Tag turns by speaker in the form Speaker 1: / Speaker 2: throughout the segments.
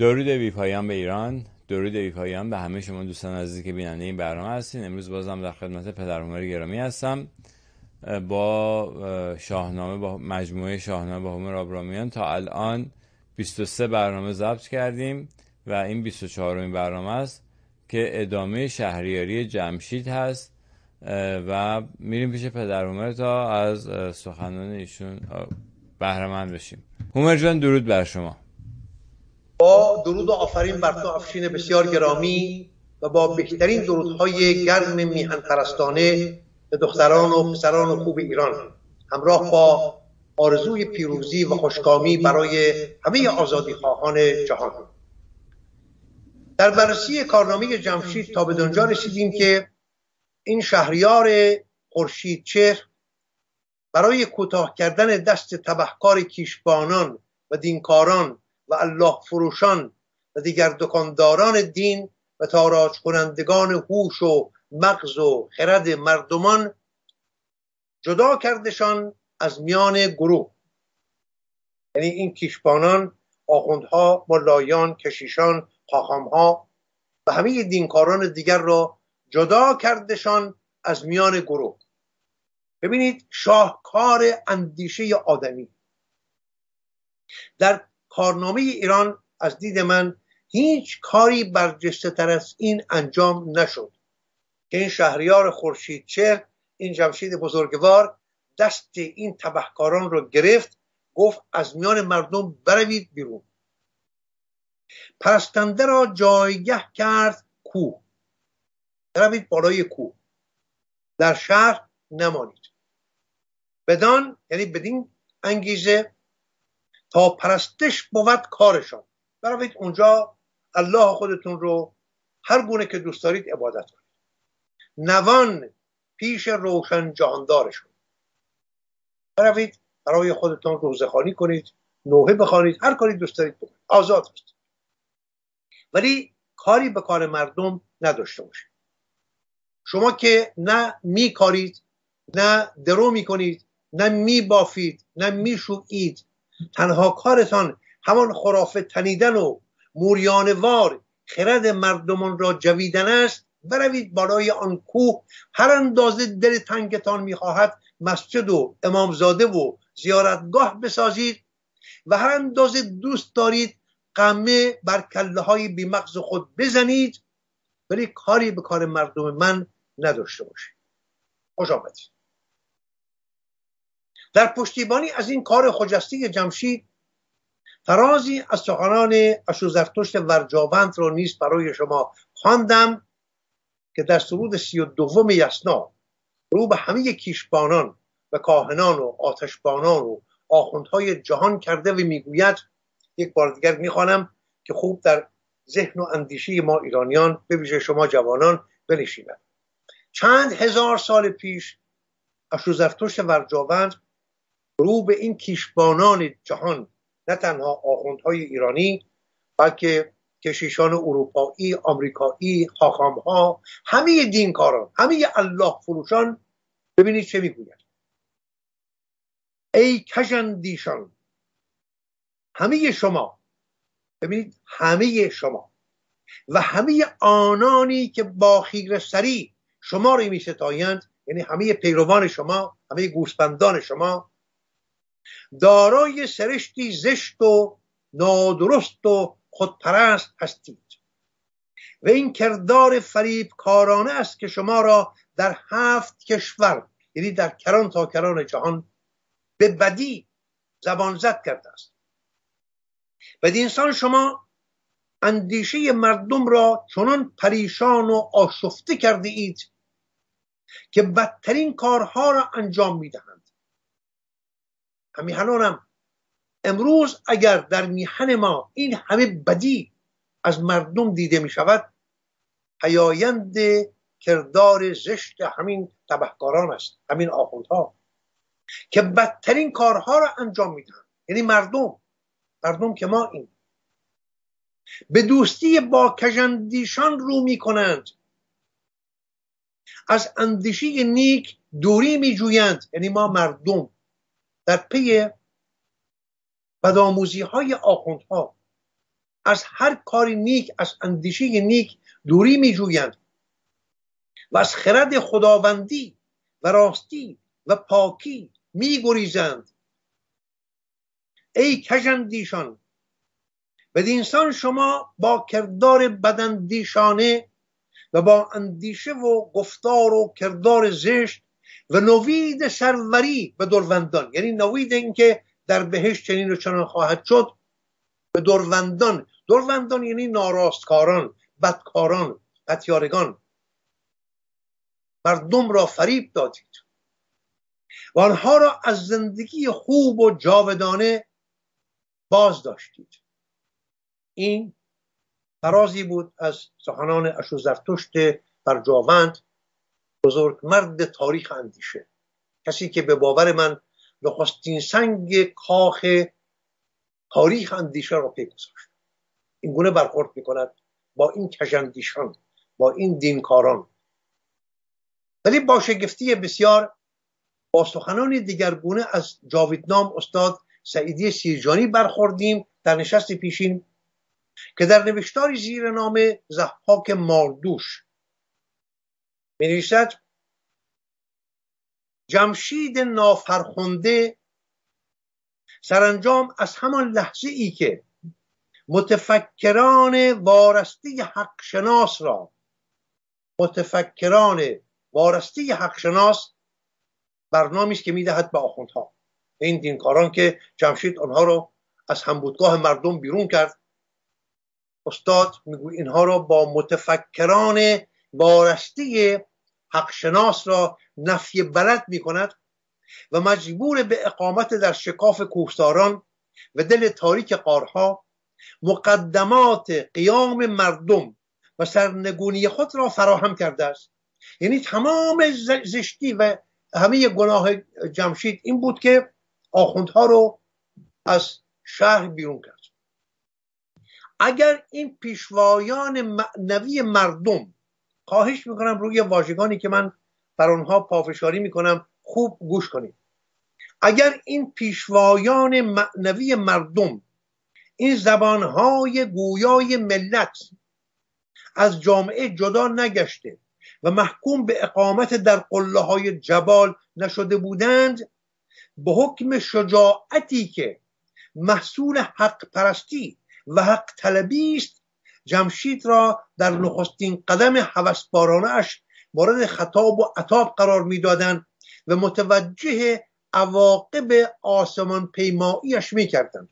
Speaker 1: درود بیپایان به ایران درود بیپایان به همه شما دوستان عزیزی که بیننده این برنامه هستین. امروز بازم در خدمت پدر عمر گرامی هستم. با شاهنامه با مجموعه شاهنامه با همر آبرامیان تا الان 23 برنامه ضبط کردیم و این 24 این برنامه است که ادامه شهریاری جمشید هست. و میریم پیش پدر عمر تا از سخنان ایشون بهره بشیم. هومر جان درود بر شما.
Speaker 2: با درود و آفرین بر تو افشین بسیار گرامی و با بهترین درودهای گرم میهن پرستانه به دختران و پسران و خوب ایران. همراه با آرزوی پیروزی و خوشکامی برای همه آزادی خواهان جهان. در بررسی کارنامه جمشید تا به دنجا رسیدیم که این شهریار خورشید چهر برای کوتاه کردن دست تبهکار کیشبانان و دینکاران و الله فروشان و دیگر دکانداران دین و تاراج کنندگان هوش و مغز و خرد مردمان جدا کردشان از میان گروه. یعنی این کیشبانان آخوندها ملایان کشیشان خاخامها و همه دینکاران دیگر را جدا کردشان از میان گروه. ببینید شاهکار اندیشه آدمی. در کارنامه ایران از دید من هیچ کاری برجسته تر از این انجام نشد. که این شهریار خورشید چه این جمشید بزرگوار دست این تبهکاران رو گرفت گفت از میان مردم بروید بیرون. پرستنده را جایگه کرد کوه. بروید بالای کوه. در شهر نمانید. بدان یعنی بدین انگیزه تا پرستش بود کارشان. بروید اونجا الله خودتون رو هر گونه که دوست دارید عبادت کنید. نوان پیش روشن جهاندارشون بروید برای خودتون روزخانی کنید نوحه بخوانید هر کاری دوست دارید بکنید. آزاد هست ولی کاری به کار مردم نداشته باشید. شما که نه میکارید نه درو می‌کنید نه میبافید نه میشویید تنها کارتان همان خرافه تنیدن و موریانوار خرد مردمان را جویدن است. بروید بالای آن کوه. هر اندازه دل تنگتان می‌خواهد مسجد و امامزاده و زیارتگاه بسازید و هر اندازه دوست دارید قمه بر کله های بیمغز خود بزنید ولی کاری به کار مردم من نداشته باشید. خوش آمدید. در پشتیبانی از این کار خجسته جمشید فرازی از سخنان اشوزرتشت ورجاوند را نیست برای شما خواندم که در سرود سی و دوم یسنا رو به همه کیشبانان و کاهنان و آتشبانان و آخوندهای جهان کرده و می‌گوید یک بار دیگر می‌خوانم که خوب در ذهن و اندیشه ما ایرانیان به ویژه شما جوانان بنشیند چند هزار سال پیش اشوزرتشت ورجاوند رو به این کیشبانان جهان نه تنها آخوندهای ایرانی بلکه کشیشان اروپایی آمریکایی ها همه دینکاران همه الله فروشان ببینید چه می‌گوید ای کژندیشان همه شما ببینید همه شما و همه آنانی که با خیر سری شما رو می ستایند یعنی همه پیروان شما همه گوسپندان شما دارای سرشتی زشت و نادرست و خودپرست هستید. و این کردار فریب کارانه است که شما را در هفت کشور یعنی در کران تا کران جهان به بدی زبان زد کرده است. انسان شما اندیشه مردم را چنان پریشان و آشفته کرده اید که بدترین کارها را انجام می‌دهند. همین الانم امروز اگر در میهن ما این همه بدی از مردم دیده می شود پیایند کردار زشت همین تبهکاران است همین آخوندها که بدترین کارها را انجام میدن. یعنی مردم مردم که ما این به دوستی با کژندیشان رو می کنند از اندیشه نیک دوری می جویند یعنی ما مردم. در پی بدآموزی های آخوندها از هر کاری نیک از اندیشه نیک دوری می جویند و از خرد خداوندی و راستی و پاکی می گریزند ای کژندیشان بدینسان شما با کردار بدندیشانه و با اندیشه و گفتار و کردار زشت و نوید سروری به دروندان. یعنی نوید اینکه در بهشت چنین و چنان خواهد شد به دروندان. دروندان یعنی ناراستکاران بدکاران پتیارگان مردم را فریب دادید. و آنها را از زندگی خوب و جاودانه باز داشتید این فرازی بود از سخنان اشو زرتشت برجاوند. بزرگ مرد تاریخ اندیشه. کسی که به باور من نخستین سنگ کاخ تاریخ اندیشه را پی گذاشت. این گونه برخورد می‌کند با این کژندیشان با این دینکاران. ولی با شگفتی بسیار با سخنان دیگرگونه از جاویدنام استاد سعیدی سیرجانی برخوردیم در نشست پیشین که در نوشتاری زیر نام زحاک ماردوش می نویسد جمشید نافرخونده سرانجام از همان لحظه ای که متفکران وارسته حق شناس را متفکران وارسته حق شناس برنامه است که می‌دهد به آخوندها. این دینکاران که جمشید آنها را از همبودگاه مردم بیرون کرد استاد میگوی اینها را با متفکران وارسته حق شناس را نفی بلد می کند و مجبور به اقامت در شکاف کوهساران و دل تاریک قارها مقدمات قیام مردم و سرنگونی خود را فراهم کرده است. یعنی تمام زشتی و همه گناه جمشید این بود که آخوندها رو از شهر بیرون کرد. اگر این پیشوایان معنوی مردم خواهش می‌کنم روی واژگانی که من بر آنها پافشاری می‌کنم خوب گوش کنید. اگر این پیشوایان معنوی مردم این زبانهای گویای ملت از جامعه جدا نگشته و محکوم به اقامت در قله های جبال نشده بودند به حکم شجاعتی که محصول حق پرستی و حق طلبی است جمشید را در نخستین قدم حوسبارانه اش مورد خطاب و عطاب قرار می‌دادند و متوجه عواقب آسمان پیماییش می‌کردند.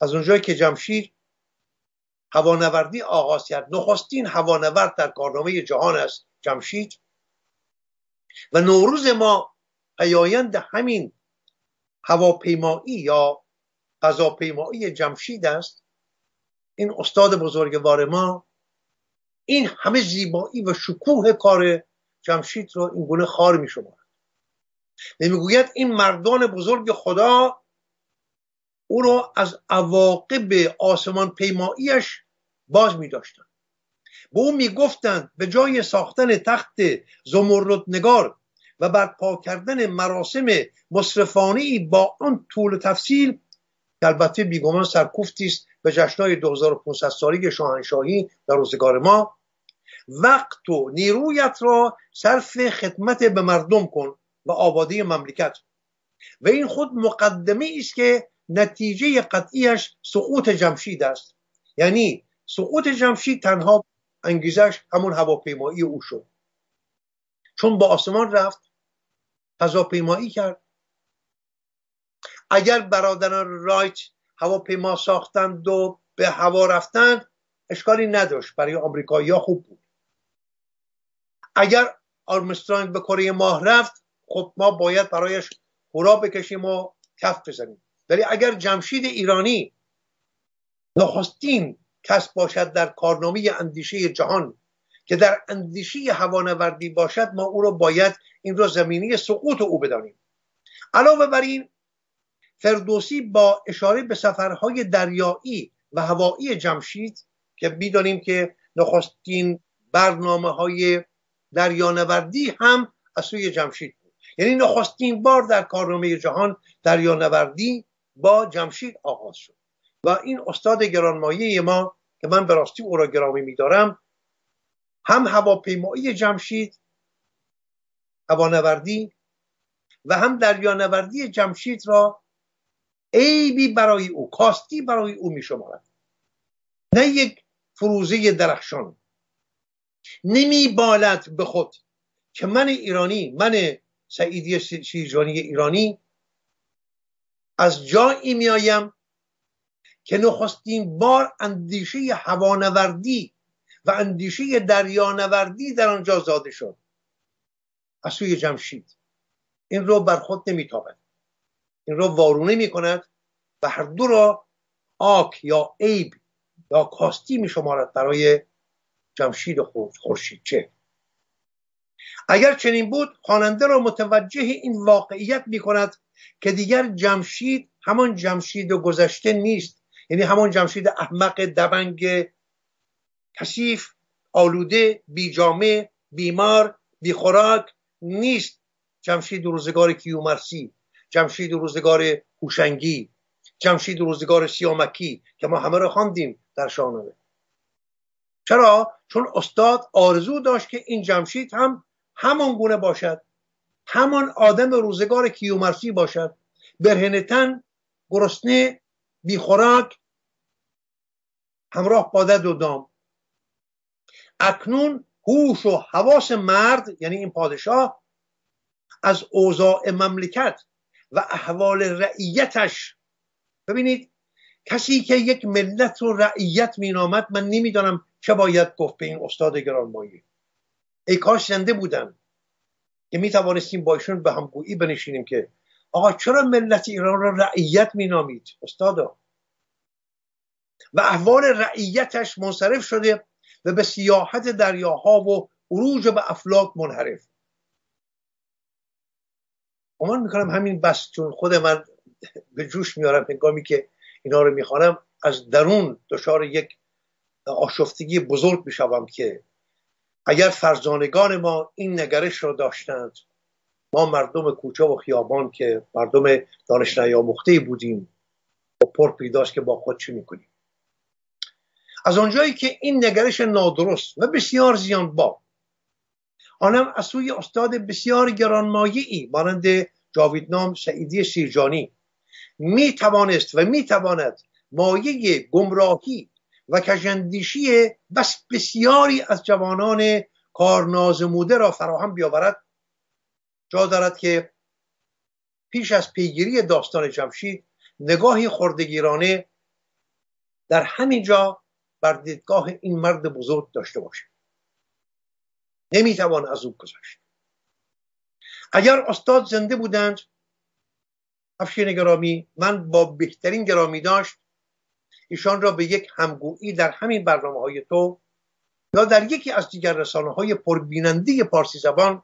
Speaker 2: از اونجایی که جمشید هوانوردی آغاز کرد نخستین هوانورد در کارنامه جهان است جمشید و نوروز ما پیایند همین هواپیمایی یا فضاپیمایی جمشید است. این استاد بزرگوار ما این همه زیبایی و شکوه کار جمشید رو این گونه خار می شمارد می‌گوید این مردان بزرگ خدا او را از عواقب آسمان پیماییش باز می داشتن به او می گفتند به جای ساختن تخت نگار و برپا کردن مراسم مصرفانه با آن طول تفصیل که البته بیگمان سرکوفتی است به جشنهای 2500 سالی شاهنشاهی در روزگار ما. وقت و نیرویت را صرف خدمت به مردم کن و آبادی مملکت. و این خود مقدمه است که نتیجه قطعیش سقوط جمشید است. یعنی سقوط جمشید تنها انگیزش همون هواپیمایی او شد. چون با آسمان رفت فضاپیمایی کرد. اگر برادران رایت هواپیما ساختند و به هوا رفتند اشکالی نداشت. برای آمریکایی ها خوب بود. اگر آرمسترانگ به کره ماه رفت خب ما باید برایش هورا بکشیم و کف بزنیم. ولی اگر جمشید ایرانی نخستین کس باشد در کارنامه اندیشه جهان که در اندیشه هوانوردی باشد ما او را باید این را زمینی سقوط او بدانیم. علاوه بر این فردوسی با اشاره به سفرهای دریایی و هوایی جمشید که می‌دانیم که نخستین برنامه های دریانوردی هم از سوی جمشید بود. یعنی نخستین بار در کارنامه جهان دریانوردی با جمشید آغاز شد. و این استاد گرانمایه ما که من به راستی او را گرامی میدارم هم هواپیمایی جمشید هوانوردی و هم دریانوردی جمشید را عیبی برای او کاستی برای او می شمارد نه یک فروزه درخشان. نمی بالد به خود که من ایرانی من سعیدی شیرجانی ایرانی از جایی میآیم که نخستین بار اندیشه هوانوردی و اندیشه دریانوردی در آنجا زاده شد. از سوی جمشید. این رو بر خود نمیتابد. این رو وارونه می کند و هر دو را آک یا عیب یا کاستی می شمارد برای جمشید خورشید چه اگر چنین بود خواننده را متوجه این واقعیت می کند که دیگر جمشید همان جمشید گذشته نیست. یعنی همان جمشید احمق دبنگ کثیف آلوده بیجامه بیمار بیخوراک نیست. جمشید روزگار کیومرسی. جمشید روزگار هوشنگی جمشید روزگار سیامکی که ما همه را خواندیم در شاهنامه. چرا؟ چون استاد آرزو داشت که این جمشید هم همان گونه باشد همان آدم روزگار کیومرسی باشد. برهنه تن گرسنه بیخوراک همراه با دد و دام. اکنون هوش و حواس مرد یعنی این پادشاه از اوضاع مملکت و احوال رعیتش. ببینید کسی که یک ملت رو رعیت مینامد من نمی‌دانم چه باید گفت به این استاد گرانمایه. ای کاش زنده بودن. که می توانستیم با ایشون به همگویی بنشینیم که آقا چرا ملت ایران را رعیت مینامید؟ استادا. و احوال رعیتش منصرف شده و به سیاحت دریاها و عروج به افلاک منحرف. گمان می‌کنم همین بس چون خود من به جوش میارم هنگامی که اینا رو می‌خوانم از درون دچار یک آشفتگی بزرگ می‌شوم که اگر فرزانگان ما این نگرش را داشتند ما مردم کوچه و خیابان که مردم دانش نیاموخته بودیم و پر پیداست که با خود چه می‌کنیم؟ از آنجایی که این نگرش نادرست و بسیار زیان با آنم از سوی استاد بسیار گرانمایه‌ای مانند جاویدنام سعیدی سیرجانی می توانست و می تواند مایه گمراهی و کشندیشی بس بسیاری از جوانان کارنازموده را فراهم بیاورد. جا دارد که پیش از پیگیری داستان جمشید نگاهی خردگیرانه در همین جا بر دیدگاه این مرد بزرگ داشته باشه نمی‌توان از او گذاشت اگر استاد زنده بودند افشین گرامی من با بهترین گرامی داشت ایشان را به یک همگویی در همین برنامه های تو یا در یکی از دیگر رسانه های پربیننده پارسی زبان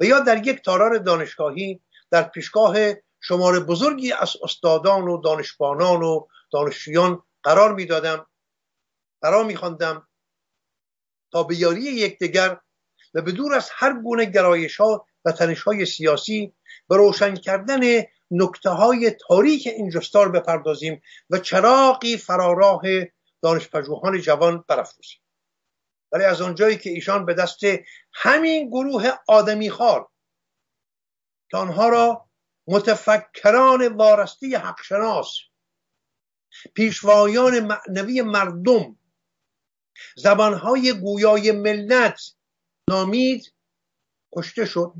Speaker 2: و یا در یک تالار دانشگاهی در پیشگاه شمار بزرگی از استادان و دانشبانان و دانشجویان قرار می‌دادم برا میخواندم تا به یاری یکدیگر و به دور از هر گونه گرایش ها و تنش های سیاسی به روشن کردن نکته های تاریک این جستار بپردازیم و چراقی فراراه دانشپژوهان جوان برافروزیم. ولی از آنجایی که ایشان به دست همین گروه آدمی خار که آنها را متفکران وارسته حقشناس پیشوایان معنوی مردم زبانهای گویای ملت نامید کشته شد.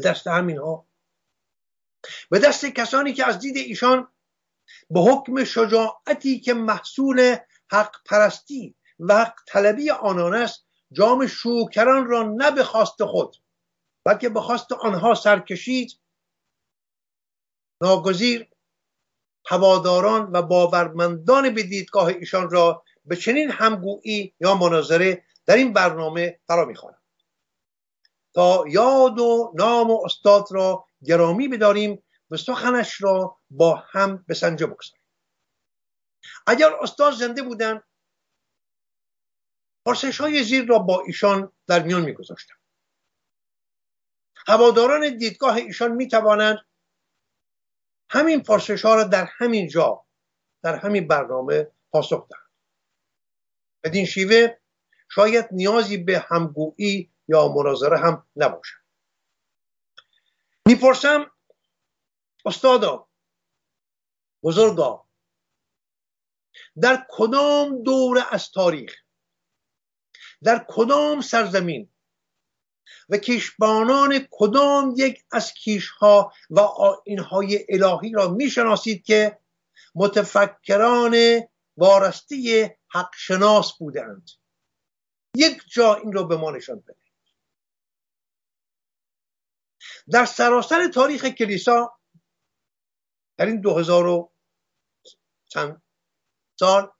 Speaker 2: به دست همین ها به دست کسانی که از دید ایشان به حکم شجاعتی که محصول حق پرستی و حق طلبی آنان است جام شوکران را نه به خواست خود بلکه به خواست آنها سرکشید. ناگزیر هواداران و باورمندان به دیدگاه ایشان را به چنین همگویی یا مناظره در این برنامه فرا می‌خوانم تا یاد و نام و استاد را گرامی بداریم و سخنش را با هم به سنجه بگذاریم. اگر استاد زنده بودن پرسش های زیر را با ایشان در میان میگذاشتم هواداران دیدگاه ایشان می توانند همین پرسش ها را در همین جا در همین برنامه پاسخ دهند. بدین شیوه شاید نیازی به همگویی یا مناظره هم نباشد. می‌پرسم استادا بزرگا در کدام دوره از تاریخ در کدام سرزمین و کشبانان کدام یک از کیشها و آینهای الهی را می‌شناسید که متفکران وارستی حق شناس بودند یک جا این را به ما نشان بده. در سراسر تاریخ کلیسا در این دو هزار و چند سال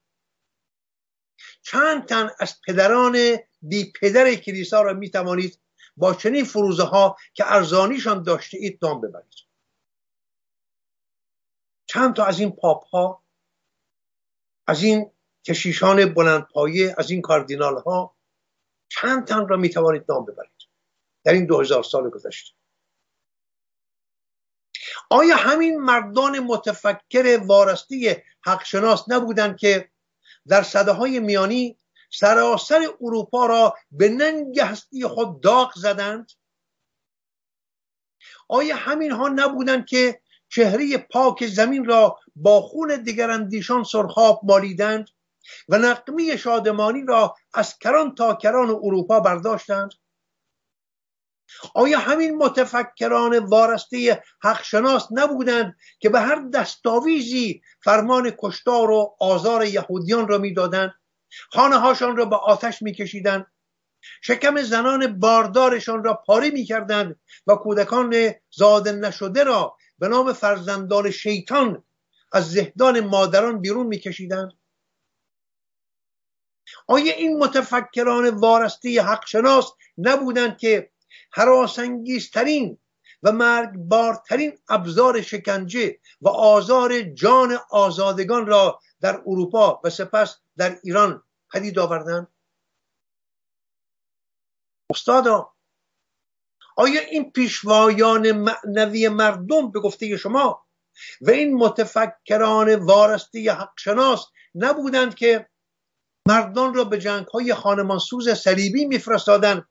Speaker 2: چند تن از پدران بی پدر کلیسا را می توانید با چنین فروزه ها که ارزانیشان داشته اید نام ببرید. چند تا از این پاپ ها از این کشیشان بلندپایه از این کاردینال ها چند تن را می توانید نام ببرید. در این دو هزار سال گذشته. آیا همین مردان متفکر وارستی حقشناس نبودند که در صده های میانی سراسر اروپا را به ننگ هستی خود داغ زدند؟ آیا همین ها نبودند که چهره پاک زمین را با خون دیگراندیشان سرخاب مالیدند و نقمی شادمانی را از کران تا کران اروپا برداشتند؟ آیا همین متفکران وارسته حقشناس نبودند که به هر دستاویزی فرمان کشتار و آزار یهودیان را می‌دادند؟ خانه هاشان را به آتش میکشیدند. شکم زنان باردارشان را پاره می‌کردند و کودکان زاده نشده را به نام فرزندان شیطان از زهدان مادران بیرون میکشیدند. آیا این متفکران وارسته حقشناس نبودند که حراسانگیزترین و مرگبارترین ابزار شکنجه و آزار جان آزادگان را در اروپا و سپس در ایران پدید آوردند. استادا آیا این پیشوایان معنوی مردم به گفته شما و این متفکران وارسته حقشناس نبودند که مردان را به جنگ های خانمانسوز صلیبی میفرستادند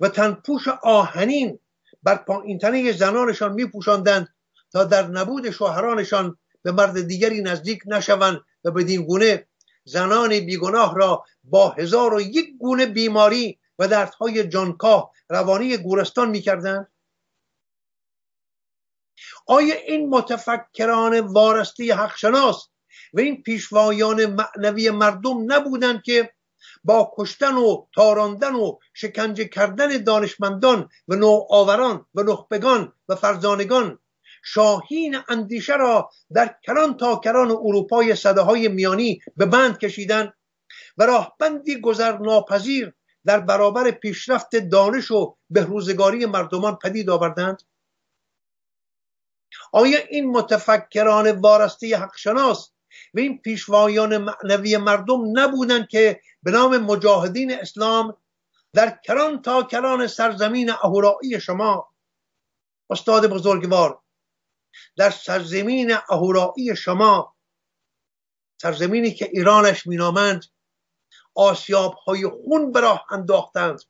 Speaker 2: و تنپوش آهنین بر پایین تنه زنانشان میپوشاندند تا در نبود شوهرانشان به مرد دیگری نزدیک نشوند و بدین گونه زنان بیگناه را با هزار و یک گونه بیماری و دردهای جانکاه روانی گورستان می‌کردند؟ آیا این متفکران وارسته حقشناس و این پیشوایان معنوی مردم نبودند که با کشتن و تاراندن و شکنجه کردن دانشمندان و نوآوران و نخبگان و فرزانگان شاهین اندیشه را در کران تا کران اروپای صده های میانی به بند کشیدن و راهبندی گذر ناپذیر در برابر پیشرفت دانش و بهروزگاری مردمان پدید آوردند. آیا این متفکران وارسته حقشناس و این پیشوایان معنوی مردم نبودند که به نام مجاهدین اسلام در کران تا کران سرزمین اهورایی شما. استاد بزرگوار در سرزمین اهورایی شما سرزمینی که ایرانش مینامند آسیاب های خون به راه انداختند.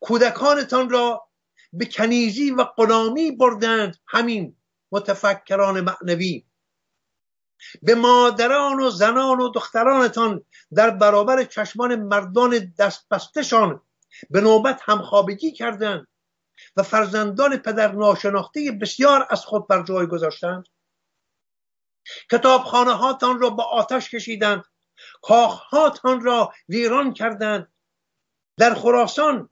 Speaker 2: کودکانتان را به کنیزی و غلامی بردند. همین متفکران معنوی. به مادران و زنان و دخترانتان در برابر چشمان مردان دستبستشان به نوبت همخوابگی کردند و فرزندان پدر ناشناخته بسیار از خود بر جای گذاشتند. کتابخانه هاتان را به آتش کشیدند کاخهاتان را ویران کردند. در خراسان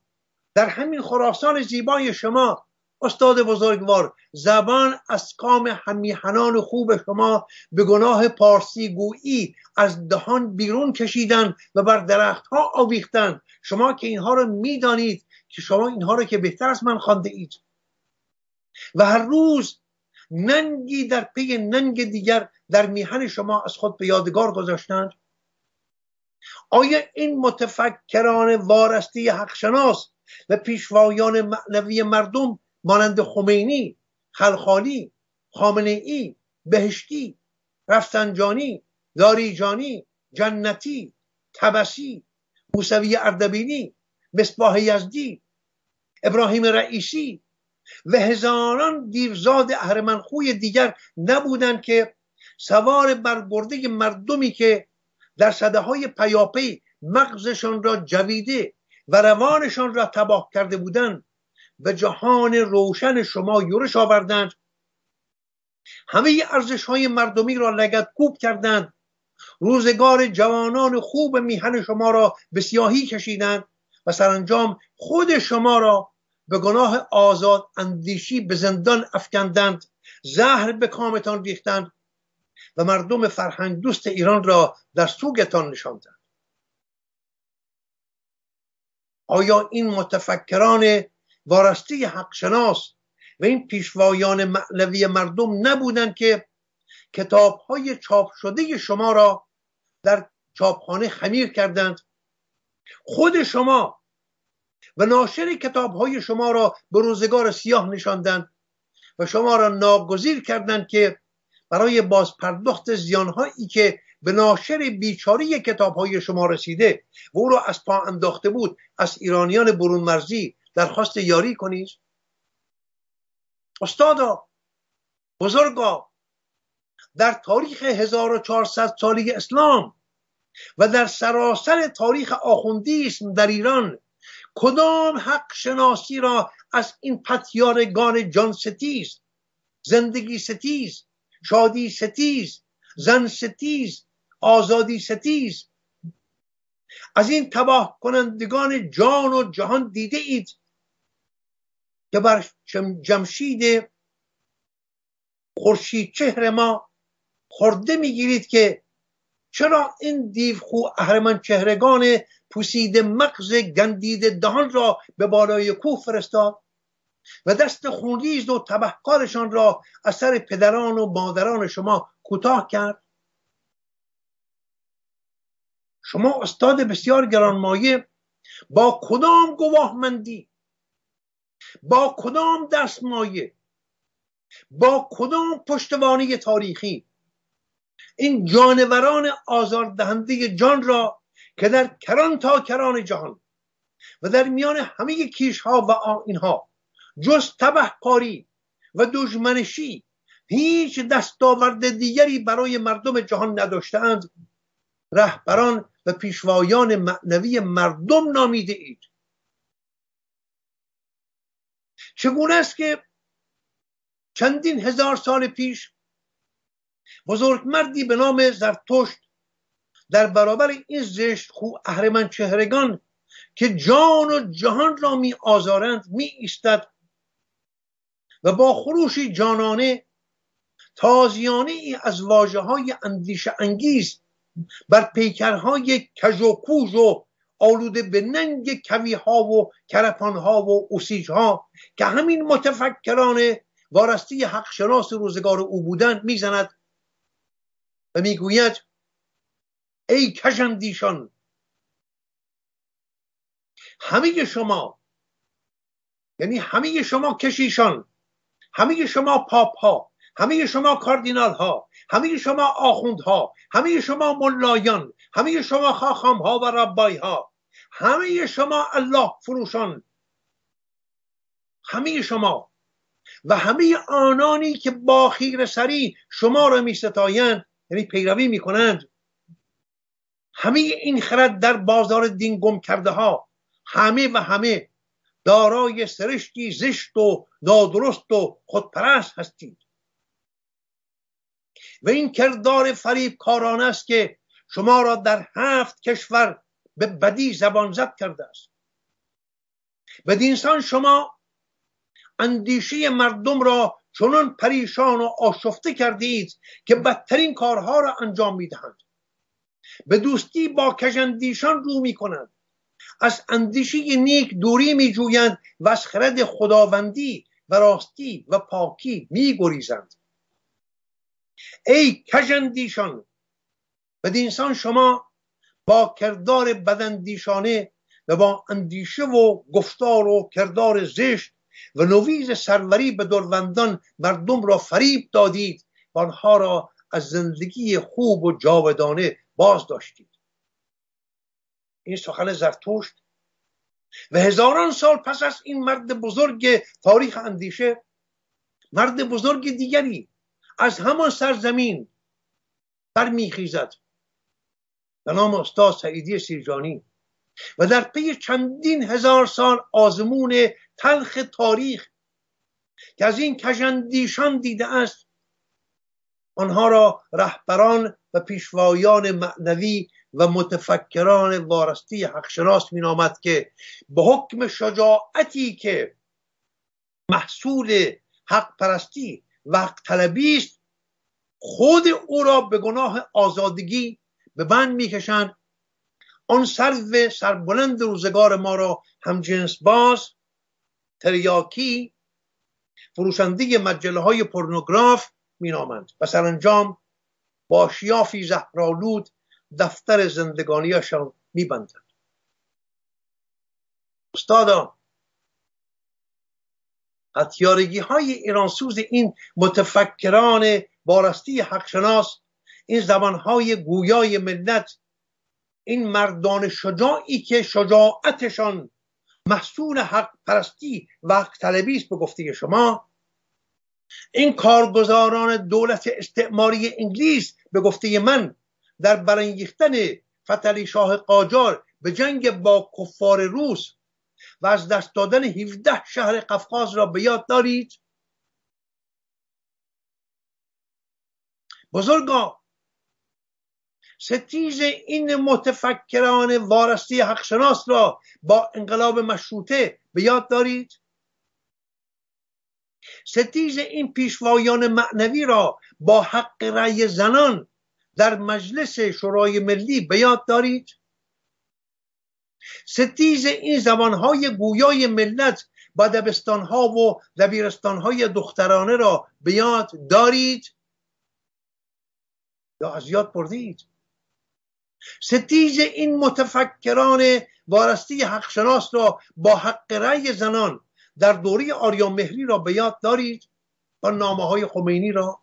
Speaker 2: در همین خراسان زیبای شما استاد بزرگوار زبان از کام همیهنان خوب شما به گناه پارسی گویی از دهان بیرون کشیدن و بر درخت ها آویختن. شما که اینها رو می‌دانید که شما اینها رو که بهتر از من خوانده اید. و هر روز ننگی در پی ننگ دیگر در میهن شما از خود به یادگار گذاشتند. آیا این متفکران وارستی حقشناس و پیشوایان معنوی مردم مانند خمینی خلخالی خامنه ای بهشتی رفسنجانی داریجانی جنتی تبسی موسوی اردبینی مصباح یزدی ابراهیم رئیسی و هزاران دیرزاد اهرمنخوی دیگر نبودند که سوار بر برده مردمی که در صده های پیاپی مغزشان را جویده و روانشان را تباه کرده بودند و جهان روشن شما یورش آوردند. همه ارزش های مردمی را لگت کوب کردند. روزگار جوانان خوب میهن شما را به سیاهی کشیدند و سرانجام خود شما را به گناه آزاد اندیشی به زندان افکندند. زهر به کامتان ریختند و مردم فرهنگ دوست ایران را در سوگتان نشاندند. آیا این متفکران وارسته حقشناس و این پیشوایان معنوی مردم نبودند که کتاب های چاپ شده شما را در چاپخانه خمیر کردند. خود شما و ناشر کتاب های شما را به روزگار سیاه نشاندند و شما را ناگزیر کردند که برای باز پرداخت زیانهایی که به ناشر بیچاری کتاب های شما رسیده و او را از پا انداخته بود از ایرانیان برون مرزی درخواست یاری کنید. استادا بزرگا در تاریخ 1400 سالی اسلام و در سراسر تاریخ آخوندیسم در ایران کدام حق شناسی را از این پتیارگان جان ستیز زندگی ستیز شادی ستیز زن ستیز آزادی ستیز؟ از این تباه کنندگان جان و جهان دیده اید. که بر جمشید خورشید چهر ما خورده می‌گیرید که چرا این دیوخو اهرمن چهرگان پوسیده مغز گندید دهان را به بالای کوه فرستاد و دست خونریز و تبهکارشان را از سر پدران و مادران شما کوتاه کرد. شما استاد بسیار گرانمایه با کدام گواهمندی با کدام دستمایه؟ با کدام پشتوانی تاریخی؟ این جانوران آزاردهنده جان را که در کران تا کران جهان و در میان همه کیش ها و اینها جز تبهکاری و دشمنشی هیچ دستاورد دیگری برای مردم جهان نداشتند رهبران و پیشوایان معنوی مردم نامیده اید. چگونه است که چندین هزار سال پیش بزرگ مردی به نام زرتشت در برابر این زشت خو اهرمن چهرگان که جان و جهان را می آزارند می ایستد و با خروشی جانانه تازیانه ای از واجه های اندیش انگیز بر پیکرهای کژ و کوژ و آلوده به ننگ کوی ها و کرپان ها و اوسیج ها که همین متفکران وارستی حق شناس روزگار او بودند می‌زند و می‌گوید ای کشندیشان همه شما یعنی همه شما کشیشان همه شما پاپ ها همه شما کاردینال ها همه شما آخوند ها همه شما ملایان همه شما خاخام ها و ربای ها همه شما الله فروشان. همه شما. و همه آنانی که با خیر سری شما را می ستایند یعنی پیروی می کنند همه این خرد در بازار دین گم کرده ها همه و همه دارای سرشتی زشت و نادرست و خودپرست هستید. و این کردار فریب کارانه است که شما را در هفت کشور به بدی زبان زد کرده است. بدینسان شما اندیشه مردم را چنان پریشان و آشفته کردید که بدترین کارها را انجام می‌دهند. به دوستی با کژاندیشان رو می‌کنند. از اندیشه نیک دوری میجویند و از خرد خداوندی و راستی و پاکی میگریزند. ای کژاندیشان بدینسان شما با کردار بدندیشانه و با اندیشه و گفتار و کردار زشت و نویز سروری به دروندان مردم را فریب دادید و آنها را از زندگی خوب و جاودانه باز داشتید این سخن زرتشت و هزاران سال پس از این مرد بزرگ تاریخ اندیشه مرد بزرگ دیگری از همان سرزمین برمیخیزد. به نام استاد سعیدی سیرجانی. و در پی چندین هزار سال آزمون تلخ تاریخ که از این کژندیشان دیده است آنها را رهبران و پیشوایان معنوی و متفکران وارستی حقشناس مینامد که به حکم شجاعتی که محصول حق پرستی و حق طلبی است خود او را به گناه آزادگی به بند می‌کشند. آن سرو سربلند روزگار ما را همجنس باز تریاکی فروشنده مجله های پورنوگراف مینامند. و سرانجام با شیافی زهرالود دفتر زندگانیشان میبندند. استادا هتیارگی های ایرانسوز این متفکران بارستی حقشناس این زبانهای گویای ملت این مردان شجاعی که شجاعتشان محصول حق پرستی و حق طلبی است به گفته شما این کارگزاران دولت استعماری انگلیس به گفته من در برانگیختن فتلی شاه قاجار به جنگ با کفار روس و از دست دادن 17 شهر قفقاز را به یاد دارید؟ بزرگا ستیز این متفکران وارستی حقشناس را با انقلاب مشروطه به یاد دارید؟ ستیز این پیشوایان معنوی را با حق رأی زنان در مجلس شورای ملی به یاد دارید؟ ستیز این زبانهای گویای ملت با دبستانها و دبیرستانهای دخترانه را به یاد دارید؟ یا از یاد بردید؟ ستیز این متفکران وارسته‌ی حقشناس را با حق رأی زنان در دوره آریا مهری را به یاد دارید و نامه های خمینی را؟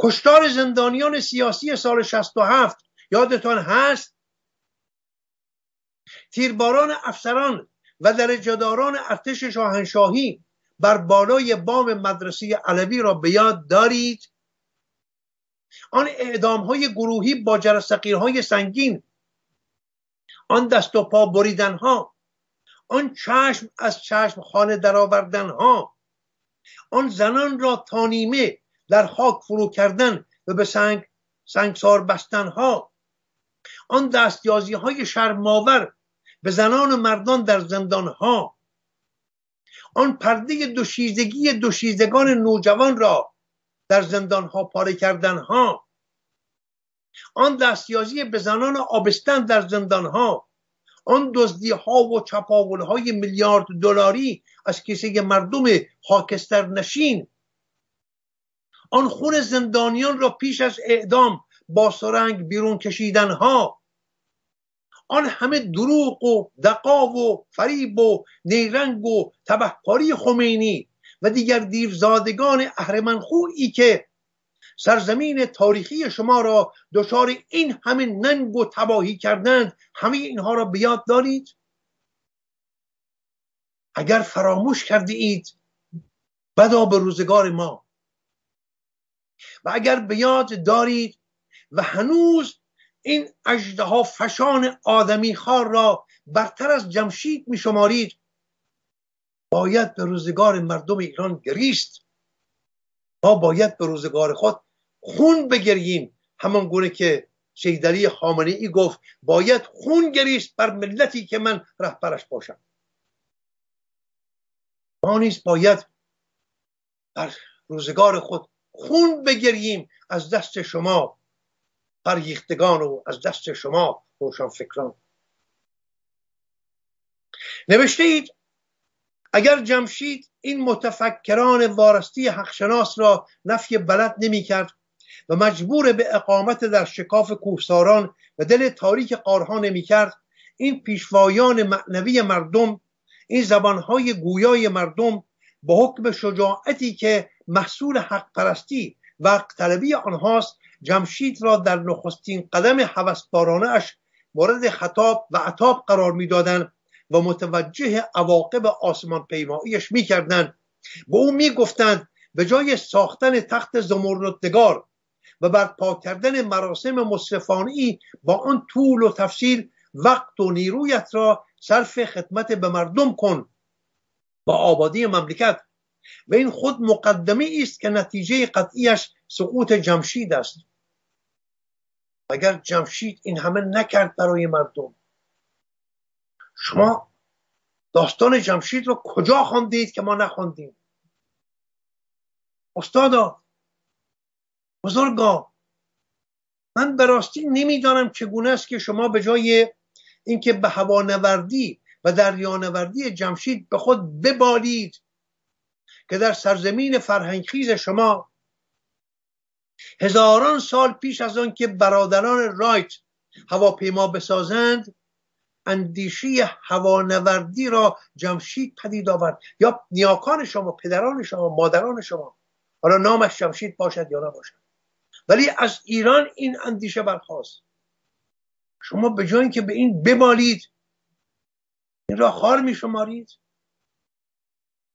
Speaker 2: کشتار زندانیان سیاسی سال 67 یادتان هست؟ تیرباران افسران و درجهداران ارتش شاهنشاهی بر بالای بام مدرسه علوی را به یاد دارید؟ آن اعدام های گروهی با جرسقیرهای سنگین آن دست و پا بریدن ها آن چشم از چشم خانه درآوردن ها آن زنان را تانیمه در خاک فرو کردن و به سنگ سنگسار بستن ها آن دستیازی های شرماور به زنان و مردان در زندان ها آن پرده دوشیزگی دوشیزگان نوجوان را در زندان ها پاره کردن ها آن دستیازی به زنان آبستن در زندان ها آن دزدی ها و چپاول های میلیارد دلاری از کیسه مردم خاکستر نشین آن خون زندانیان را پیش از اعدام با سرنگ بیرون کشیدن ها آن همه دروغ و دقا و فریب و نیرنگ و تبهکاری خمینی. و دیگر دیرزادگان اهرمنخویی که سرزمین تاریخی شما را دچار این همه ننگ و تباهی کردند همه اینها را به یاد دارید؟ اگر فراموش کرده اید بدا به روزگار ما. و اگر به یاد دارید و هنوز این اجده فشان آدمی خار را برتر از جمشید می شمارید باید به روزگار مردم ایران گریست. ما باید به روزگار خود خون بگریم. همان گونه که شیدلی خامنه ای گفت باید خون گریست بر ملتی که من رهبرش باشم. ما نیز باید بر روزگار خود خون بگریم. از دست شما فرهیختگان و از دست شما روشن فکران نوشته اید اگر جمشید این متفکران وارستی حقشناس را نفی بلد نمی کرد و مجبور به اقامت در شکاف کوهساران و دل تاریک قارها نمی کرد این پیشوایان معنوی مردم این زبانهای گویای مردم به حکم شجاعتی که محصول حق پرستی وقت طلبی آنهاست جمشید را در نخستین قدم حوسبارانه اش مورد خطاب و عطاب قرار می‌دادند. و متوجه عواقب آسمان پیماییش می‌کردند. به او می‌گفتند به جای ساختن تخت زمردگار و برپا کردن مراسم مصرفانه با آن طول و تفصیل وقت و نیرویت را صرف خدمت به مردم کن. با آبادی مملکت. و این خود مقدمه است که نتیجه قطعیش سقوط جمشید است. اگر جمشید این همه نکرد برای مردم؟ شما داستان جمشید رو کجا خواندید که ما نخواندیم؟ استادا بزرگا من به راستی نمی‌دانم چگونه است که شما به جای اینکه به هوانوردی و دریانوردی جمشید به خود ببالید که در سرزمین فرهنگخیز شما هزاران سال پیش از آن که برادران رایت هواپیما بسازند اندیشی هوانوردی را جمشید پدید آورد. یا نیاکان شما پدران شما مادران شما. حالا نامش جمشید باشد یا نباشد. ولی از ایران این اندیشه برخواست شما به جای که به این بمالید این را خار می شمارید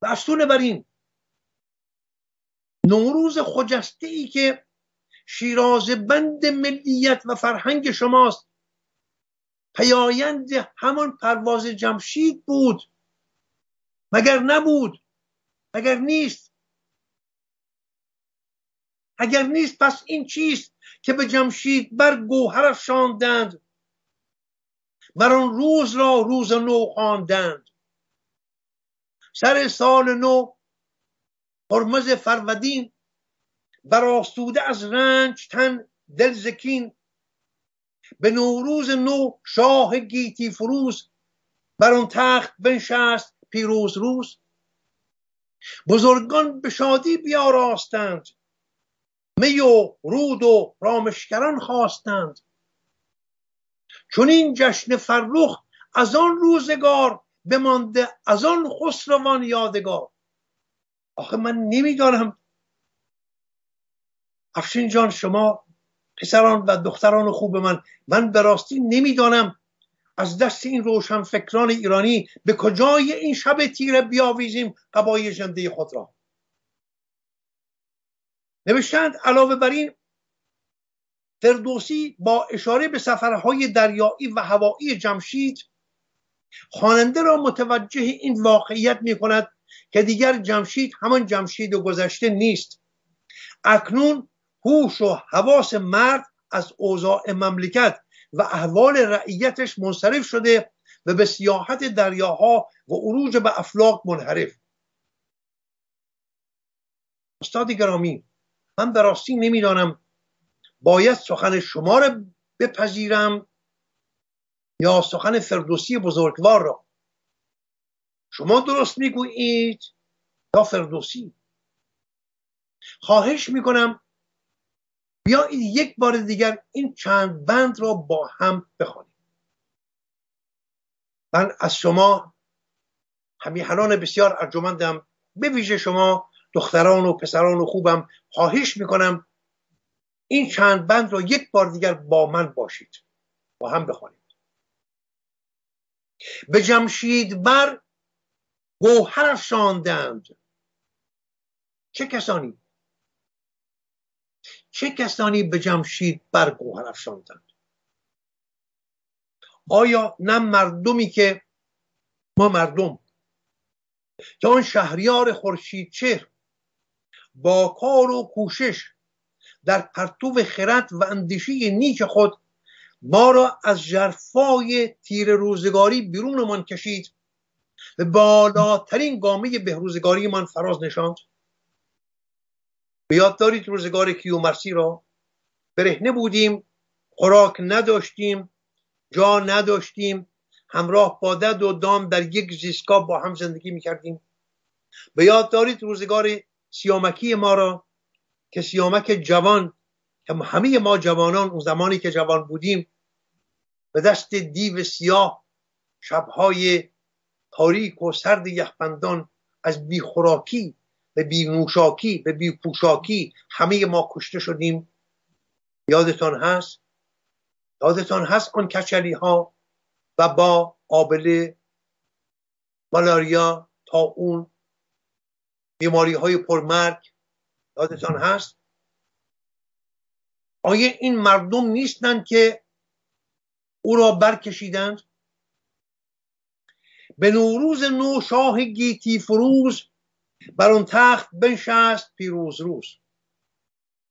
Speaker 2: و افسونه بر این. نوروز خجسته ای که شیراز بند ملیت و فرهنگ شماست. پیایند همان پرواز جمشید بود. مگر نبود؟ مگر نیست؟ اگر نیست پس این چیست که به جمشید بر گوهر شاندند بر آن روز را روز نو خواندند. سر سال نو هرمز فرودین برآسوده از رنج تن دل زکین به نوروز نو شاه گیتی فروز بر آن تخت بنشست پیروز روز. بزرگان به شادی بیاراستند می و رود و رامشگران خواستند. چون این جشن فرخ از آن روزگار بمانده از آن خسروان یادگار. آخه من نمی‌دانم. افشین جان شما پسران و دختران خوب من. من به راستی نمی‌دانم از دست این روشن فکران ایرانی به کجای این شب تیره بیاویزیم قبای جنده خود را. نوشتند علاوه بر این فردوسی با اشاره به سفرهای دریایی و هوایی جمشید خواننده را متوجه این واقعیت می کند که دیگر جمشید همان جمشید گذشته نیست. اکنون هوش و حواس مرد از اوضاع مملکت و احوال رعیتش منصرف شده و به سیاحت دریاها و عروج به افلاق منحرف. استاد گرامی من به راستی نمی‌دانم باید سخن شما را بپذیرم یا سخن فردوسی بزرگوار را. شما درست می‌گویید یا فردوسی؟ خواهش می‌کنم بیایید یک بار دیگر این چند بند را با هم بخوانیم. من از شما همیهنان بسیار ارجمندم. به ویژه شما دختران و پسران و خوبم خواهش می‌کنم این چند بند را یک بار دیگر با من باشید. با هم بخوانیم. به جمشید بر گوهر شاندند چه کسانی؟ چه کسانی به جمشید بر گوهر افشاندند؟ آیا نه مردمی که ما مردم که آن شهریار خورشید چهر با کار و کوشش در پرتو خرد و اندیشه نیک خود ما را از جرفای تیر روزگاری بیرونمان کشید به بالاترین گامه بهروزگاری من فراز نشاند؟ به یاد دارید روزگار کیومرسی را؟ برهنه بودیم خوراک نداشتیم جا نداشتیم همراه با دد و دام در یک زیستگاه با هم زندگی می‌کردیم. به یاد دارید روزگار سیامکی ما را که سیامک جوان که همه ما جوانان اون زمانی که جوان بودیم به دست دیو سیاه شبهای تاریک و سرد یخبندان از بیخوراکی به بی به بی پوشاکی همه ما کشته شدیم. یادتان هست؟ یادتان هست آن کچلی ها و با آبله مالاریا تا اون بیماری های پرمرگ؟ یادتان هست؟ آیا این مردم نیستند که او را برکشیدند؟ به نوروز نو شاه گیتی فروز بر اون تخت بنشست پیروز روز.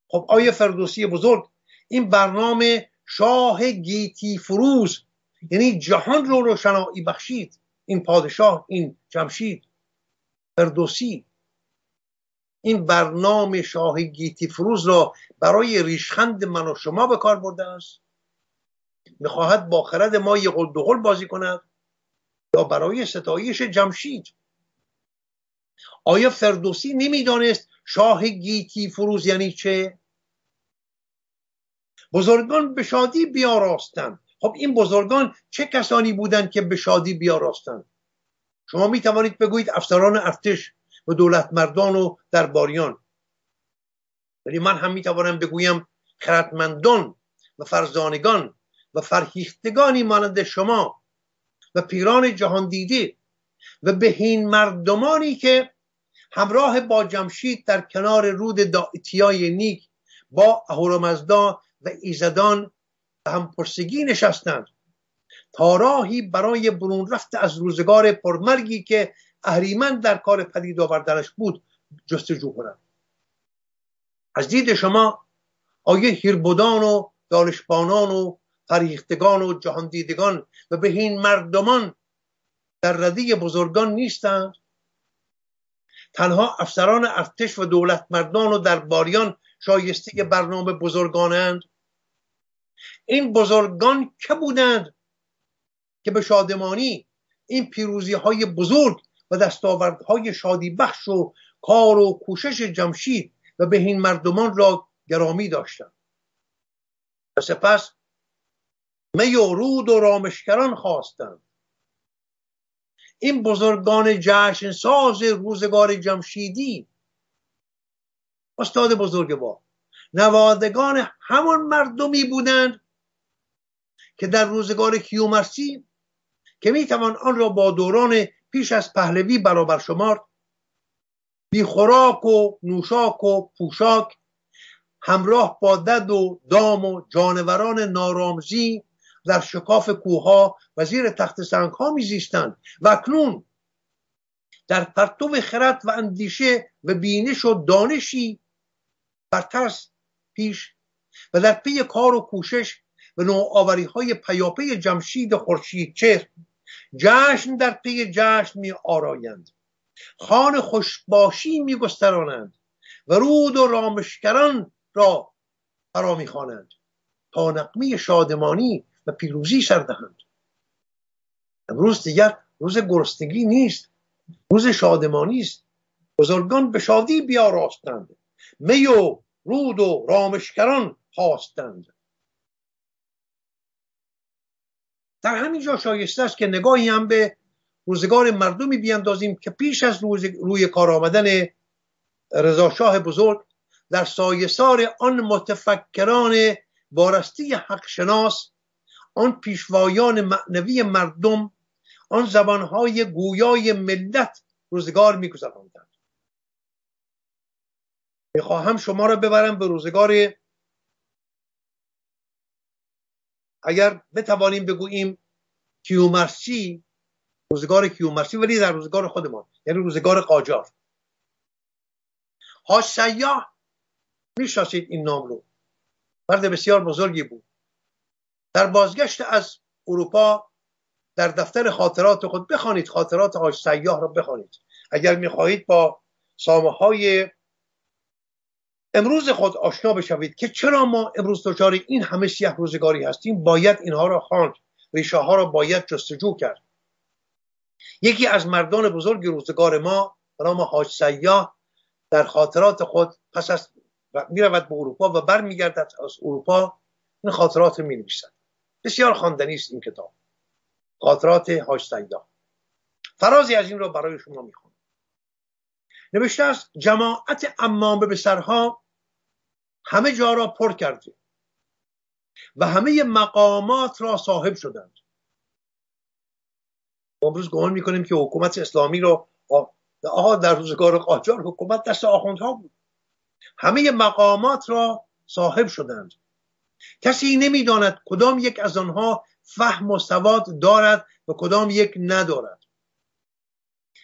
Speaker 2: خب آیا فردوسی بزرگ این برنامه شاه گیتی فروز یعنی جهان رو روشنایی بخشید. این پادشاه این جمشید. فردوسی این برنامه شاه گیتی فروز را برای ریشخند من و شما به کار برده است. می‌خواهد با خرد ما یه قل بازی کند یا برای ستایش جمشید. آیا فردوسی نمی‌دانست شاه گیتی فروز یعنی چه؟ بزرگان به شادی بیاراستند. خب این بزرگان چه کسانی بودند که به شادی بیاراستند؟ شما می توانید بگویید افسران ارتش و دولت مردان و درباریان. ولی من هم می توانم بگویم خردمندان و فرزانگان و فرهیختگانی مانند شما و پیران جهان دیده و بهین مردمانی که همراه با جمشید در کنار رود دائتیای نیک با اهورامزدا و ایزدان و هم پرسگی نشستند. تا راهی برای برون رفت از روزگار پرمرگی که اهریمن در کار پدید آوردنش بود جستجو کنند. از دید شما آیه هیربودان و دانشبانان و فریختگان و جهان دیدگان و به این مردمان در ردی بزرگان نیستند تنها افسران ارتش و دولت مردان و درباریان شایسته برنامه بزرگانند. این بزرگان که بودند که به شادمانی این پیروزی های بزرگ و دستاوردهای شادی بخش و کار و کوشش جمشید و به این مردمان را گرامی داشتند. و سپس می و رود و رامشکران خواستند. این بزرگان جشن ساز روزگار جمشیدی. استاد با نوادگان همان مردمی بودند که در روزگار کیومرسی که می‌توان آن را با دوران پیش از پهلوی برابر شمارد بی خوراک و نوشاک و پوشاک همراه با دد و دام و جانوران نارامزی در شکاف کوها و زیر تخت سنگ ها میزیستند و اکنون در پرتو خرد و اندیشه و بینش و دانشی برتر پیش و در پی کار و کوشش و نوآوری های پیاپی جمشید خورشید چهر جشن در پی جشن می آرایند خوان خوشباشی می گسترانند و رود و رامشگران را فرا می خوانند تا نغمه شادمانی و پیروزی سر دهند. امروز دیگر روز گرسنگی نیست روز شادمانی است. بزرگان به شادی بیاراستند. می و رود و رامشکران خواستند. در همین جا شایسته است که نگاهی هم به روزگار مردمی بیاندازیم که پیش از روز روی کار آمدن رضاشاه بزرگ در سایسار آن متفکران بارستی حق شناس آن پیشوایان معنوی مردم آن زبانهای گویای ملت روزگار میگذراندند. می‌خواهم شما را ببرم به روزگار اگر بتوانیم بگوییم کیومرسی روزگار کیومرسی ولی در روزگار خودمان یعنی روزگار قاجار. ها سیاه می‌شناسید این نام رو. مرد بسیار بزرگی بود. در بازگشت از اروپا در دفتر خاطرات خود بخوانید خاطرات هاش سیاه را بخوانید. اگر می‌خواهید با سامه های امروز خود آشنا بشوید که چرا ما امروز دچار این همه سیاه روزگاری هستیم باید اینها را خواند. ریشه ها را باید جستجو کرد. یکی از مردان بزرگ روزگار ما به نام حاج سیاه در خاطرات خود پس از می‌رود به اروپا و برمیگردد از اروپا این خاطرات می نویسد بسیار خواندنی است این کتاب. خاطرات حاج سیاه فرازی از این را برای شما می‌خوام نوشته است جماعت امامه به سرها همه جا را پر کرده و همه مقامات را صاحب شدند. امروز گمان می‌کنیم که حکومت اسلامی را آها در روزگار قاجار حکومت دست آخوندها بود. همه مقامات را صاحب شدند. کسی نمی‌داند کدام یک از آنها فهم و سواد دارد و کدام یک ندارد.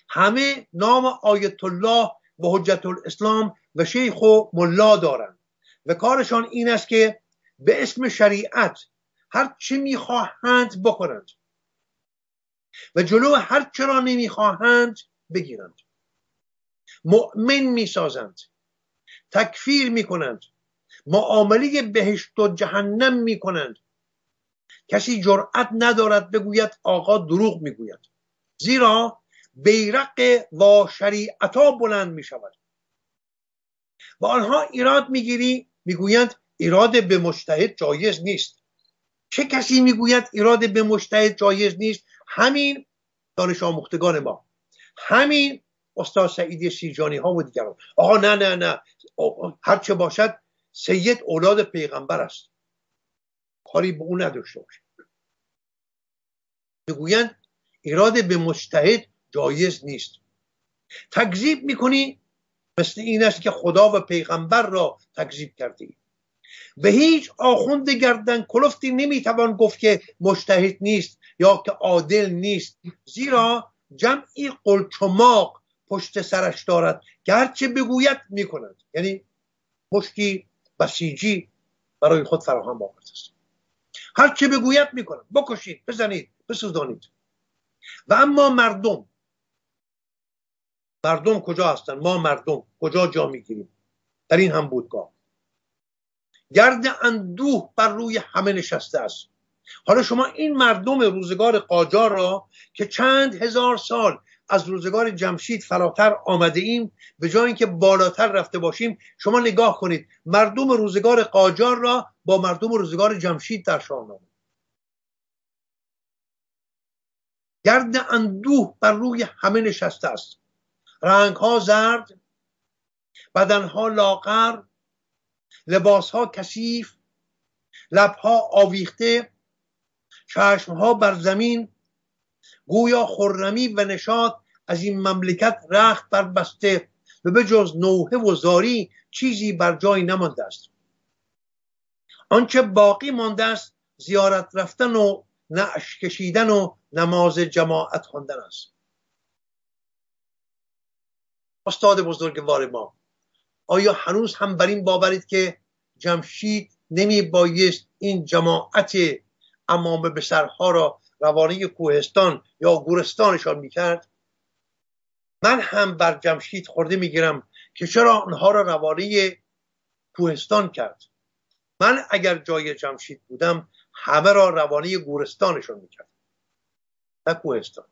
Speaker 2: همه نام آیت الله و حجت الاسلام و شیخ و ملا دارند و کارشان این است که به اسم شریعت هر چی می‌خواهند بکنند و جلو هر چرا نمی‌خواهند بگیرند. مؤمن می‌سازند تکفیر می‌کنند معامله بهشت و جهنم می‌کنند. کسی جرأت ندارد بگوید آقا دروغ می‌گوید. زیرا بیرق و شریعتا بلند می‌شود. و آنها ایراد می‌گیری می‌گویند ایراد به مشتهد جایز نیست. چه کسی می‌گوید ایراد به مشتهد جایز نیست؟ همین دانش آموختگان ما. همین استاد سعیدی سیجانی ها و دیگران. آقا نه نه نه. هرچه باشد سید اولاد پیغمبر است. کاری به اون نداشته باشه. می‌گویند ایراد به مجتهد جایز نیست. تکذیب می‌کنی مثل این است که خدا و پیغمبر را تکذیب کردی. به هیچ آخوند گردن کلفتی نمی‌توان گفت که مجتهد نیست یا که عادل نیست. زیرا جمعی قلچماق پشت سرش دارد. که هرچه بگوید می‌کند. یعنی مشتی بسیجی برای خود فراهم آورده است. هرچه بگوید می‌کند بکشید بزنید بسوزانید. و اما مردم مردم کجا هستند ما مردم کجا جا می‌گیریم؟ در این هم بودگاه. گرد اندوه بر روی همه نشسته است. حالا شما این مردم روزگار قاجار را که چند هزار سال از روزگار جمشید فراتر آمده ایم. به جای اینکه بالاتر رفته باشیم شما نگاه کنید مردم روزگار قاجار را با مردم روزگار جمشید در شاهنامه. گرد اندوه بر روی همه نشسته است. رنگ ها زرد بدن ها لاغر لباس ها کثیف لب ها آویخته چشم ها بر زمین گویا خرمی و نشاط از این مملکت رخت بر بسته و به جز نوحه و زاری چیزی بر جای نمانده است. آنچه باقی مانده است زیارت رفتن و نعش کشیدن و نماز جماعت خواندن است. استاد بزرگوار ما آیا هنوز هم بر این باورید که جمشید نمی بایست این جماعت امام به سرها را روانه کوهستان یا گورستانشان می‌کرد؟ من هم بر جمشید خورده می‌گیرم که چرا آنها را روانه کوهستان کرد. من اگر جای جمشید بودم همه را روانه گورستانشان می‌کرد. نه کوهستان.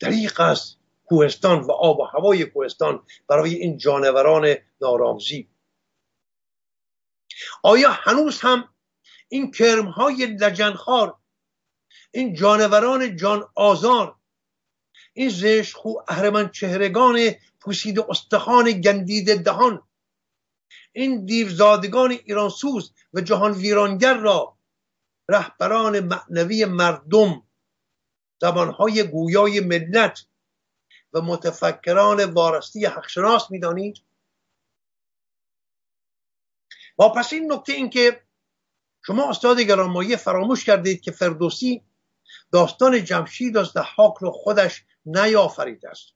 Speaker 2: دریق است کوهستان و آب و هوای کوهستان برای این جانوران نارامزی آیا هنوز هم این کرمهای لجنخار این جانوران جان آزار این زشت خو اهرمن چهرگان پوسید استخوان گندید دهان این دیوزادگان ایرانسوز و جهان ویرانگر را رهبران معنوی مردم زبانهای گویای ملت و متفکران وارستی حقشناس می‌دانید؟ پس این نکته این که شما استاد گرانمایه فراموش کردید که فردوسی داستان جمشید از دحاک رو خودش نیافریده است.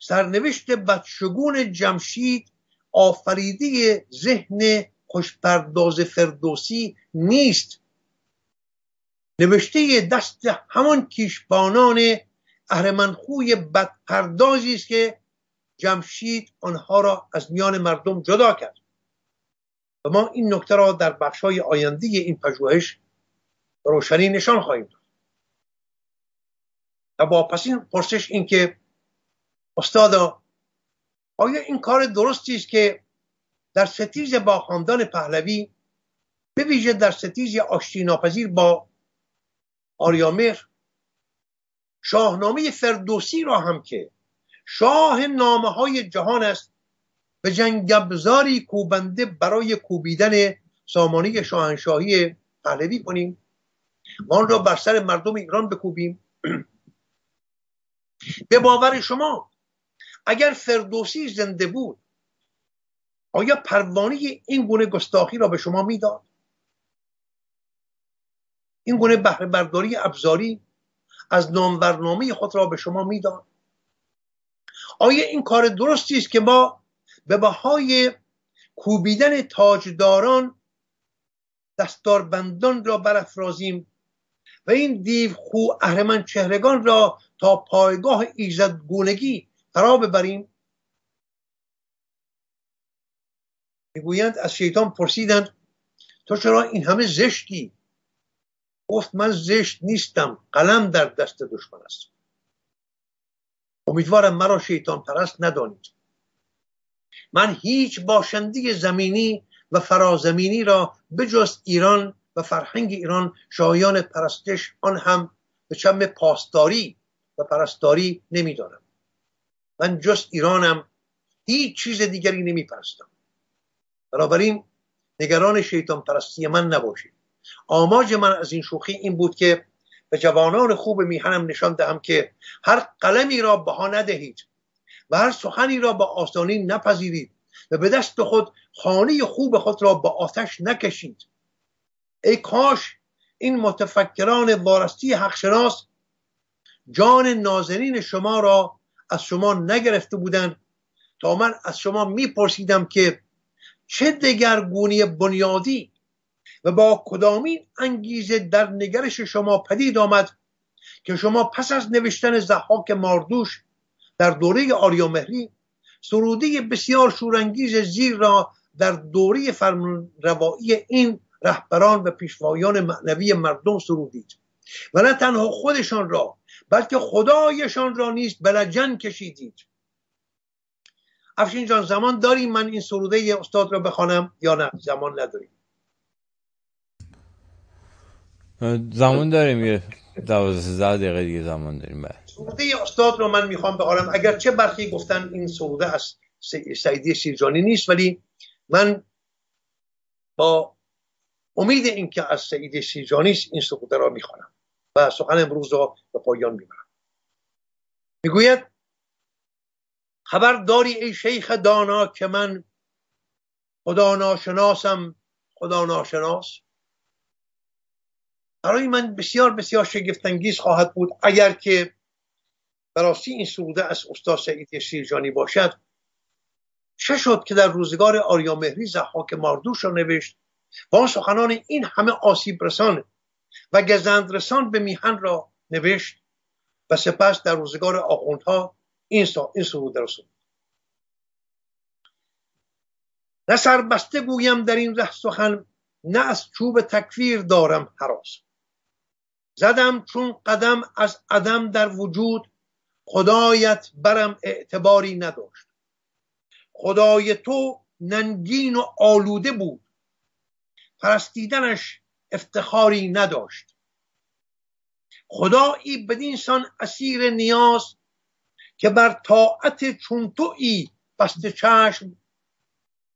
Speaker 2: سرنوشت بدشگون جمشید آفریده ذهن خوشپرداز فردوسی نیست. نوشته دست همان کیشبانان اهرمنخوی بدپردازی است که جمشید آنها را از میان مردم جدا کرد. و ما این نکته را در بخشهای آینده این پژوهش روشنی نشان خواهیم داد. و با پس این پرسش این که استادا آیا این کار درستی است که در ستیز با خاندان پهلوی به ویژه در ستیز آشتی ناپذیر با آریامر شاهنامه فردوسی را هم که شاه نامه های جهان است به جنگبزاری کوبنده برای کوبیدن سامانه شاهنشاهی پهلوی کنیم. و آن را بر سر مردم ایران بکوبیم. به باور شما اگر فردوسی زنده بود آیا پروانه این گونه گستاخی را به شما می‌داد؟ این گونه بهره برداری ابزاری از نامورنامه خود را به شما می‌داد؟ آیا این کار درستی است که ما به بهای کوبیدن تاجداران دستاربندان را برافرازیم و این دیو خو اهرمن چهرگان را تا پایگاه گونگی فرا ببریم. می‌گویند از شیطان پرسیدند تو چرا این همه زشتی؟ گفت من زشت نیستم قلم در دست دشمن است. امیدوارم مرا شیطان پرست ندانید. من هیچ باشنده زمینی و فرازمینی را بجز ایران و فرهنگ ایران شایان پرستش آن هم به چم پاسداری و پرستاری نمی‌دانم. من جز ایرانم هیچ چیز دیگری نمی پرستم بنابراین نگران شیطان پرستی من نباشید. آماج من از این شوخی این بود که به جوانان خوب میهنم نشان دهم که هر قلمی را بها ندهید. و هر سخنی را با آسانی نپذیرید و به دست خود خانه خوب خود را با آتش نکشید. ای کاش این متفکران وارستی حقشناس جان نازنین شما را از شما نگرفته بودند تا من از شما میپرسیدم که چه دگرگونی بنیادی و با کدامین انگیزه در نگرش شما پدید آمد که شما پس از نوشتن زحاک ماردوش در دوره آریامهری سرودی بسیار شورانگیز زیر را در دوره فرمانروایی این رهبران و پیشوایان معنوی مردم سرودید و نه تنها خودشان را بلکه خدایشان را نیست بلجن کشیدید. افشین جان زمان داریم من این سروده استاد را بخوانم یا نه؟ زمان نداریم.
Speaker 1: زمان داریم یه دوازده دقیقه دیگه زمان داریم بعد
Speaker 2: سروده استاد رو من می‌خوام بخوانم اگر چه برخی گفتن این سروده از سعیدی سیرجانی نیست ولی من با امید اینکه از سعید سیرجانی این سروده را می‌خوانم و سخن امروز را به پایان می‌برم. می‌گوید خبر داری ای شیخ دانا که من خدا ناشناسم. خدا ناشناس. برای من بسیار بسیار شگفتانگیز خواهد بود اگر که براستی این سروده از استاد سعید سیرجانی باشد. چه شد که در روزگار آریامهری زحاک ماردوش را نوشت و آن سخنان این همه آسیب رسان و گزند رسان به میهن را نوشت و سپس در روزگار آخوندها این, این سروده را نه سربسته گویم در این ره سخن نه از چوب تکفیر دارم حراس. زدم چون قدم از عدم در وجود خدایت برم اعتباری نداشت. خدای تو ننگین و آلوده بود. پرستیدنش افتخاری نداشت. خدایی بدین سان اسیر نیاز که بر طاعت چون تویی بسته چشم.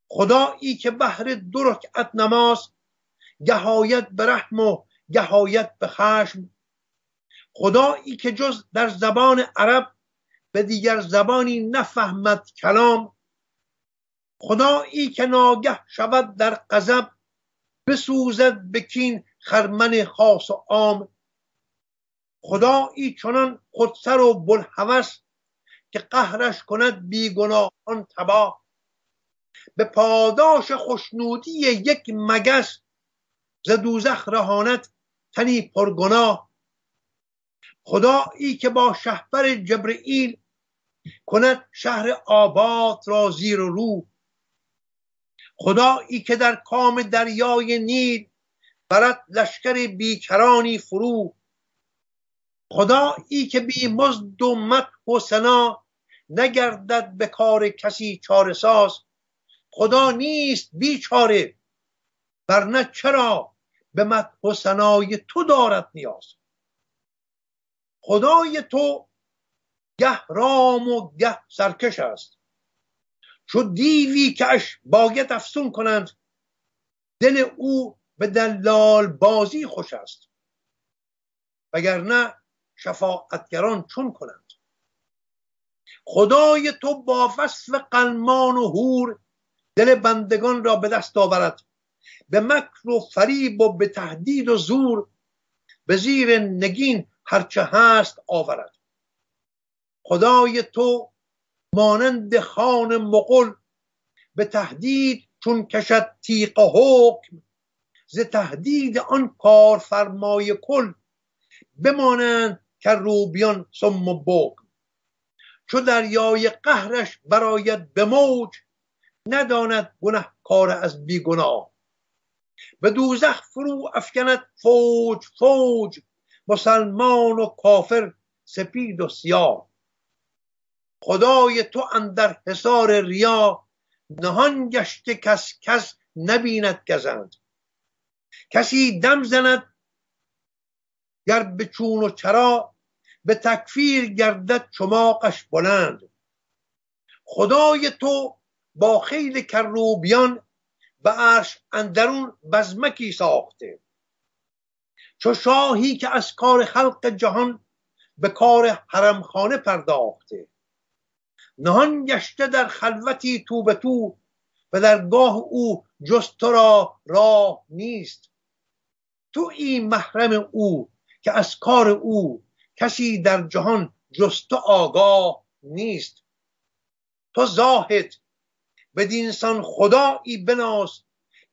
Speaker 2: خدایی که بهر دو رکعت نماز گهایت به رحم و گهایت به خشم. خدایی که جز در زبان عرب به دیگر زبانی نفهمد کلام خدایی که ناگه شود در غضب بسوزد بکین خرمن خاص و عام. خدایی چنان خودسر و بلحوث که قهرش کند بیگناهان تباه. به پاداش خوشنودی یک مگس ز دوزخ رهانت تنی پرگناه. خدایی که با شهبر جبرئیل کند شهر آباد را زیر و رو. خدایی که در کام دریای نیل برد لشکر بیکرانی فرو. خدایی که بی مزد و مدح و سنا نگردد به کار کسی چاره ساز خدا نیست بیچاره ورنه چرا به مدح و سنای تو دارد نیاز؟ خدای تو گه رام و گه سرکش است. چو دیوی که اش باید افسون کنند. دل او به دلال بازی خوش است. وگرنه شفاعتگران چون کنند. خدای تو با وصف قلمان و هور دل بندگان را به دست آورد. به مکر و فریب و به تهدید و زور. به زیر نگین هرچه هست آورد. خدای تو مانند خان مقل به تهدید چون کشد تیق حکم ز تهدید آن کارفرمای کل بمانند که روبیان سم و بکم چو دریای قهرش براید به موج نداند کار از بیگناه. به دوزخ فرو افکند فوج فوج مسلمان و کافر سپید و سیاه. خدای تو اندر حصار ریا نهان گشته کس کس نبیند گزند. کسی دم زند گر به چون و چرا به تکفیر گردد چماقش بلند. خدای تو با خیل کروبیان به عرش اندرون بزمکی ساخته. چو شاهی که از کار خلق جهان به کار حرمخانه پرداخته. نهان گشته در خلوتی تو به تو و در گاه او جز را راه نیست. تو این محرم او که از کار او کسی در جهان جز تو آگاه نیست. تو زاهد بدینسان خدایی بناس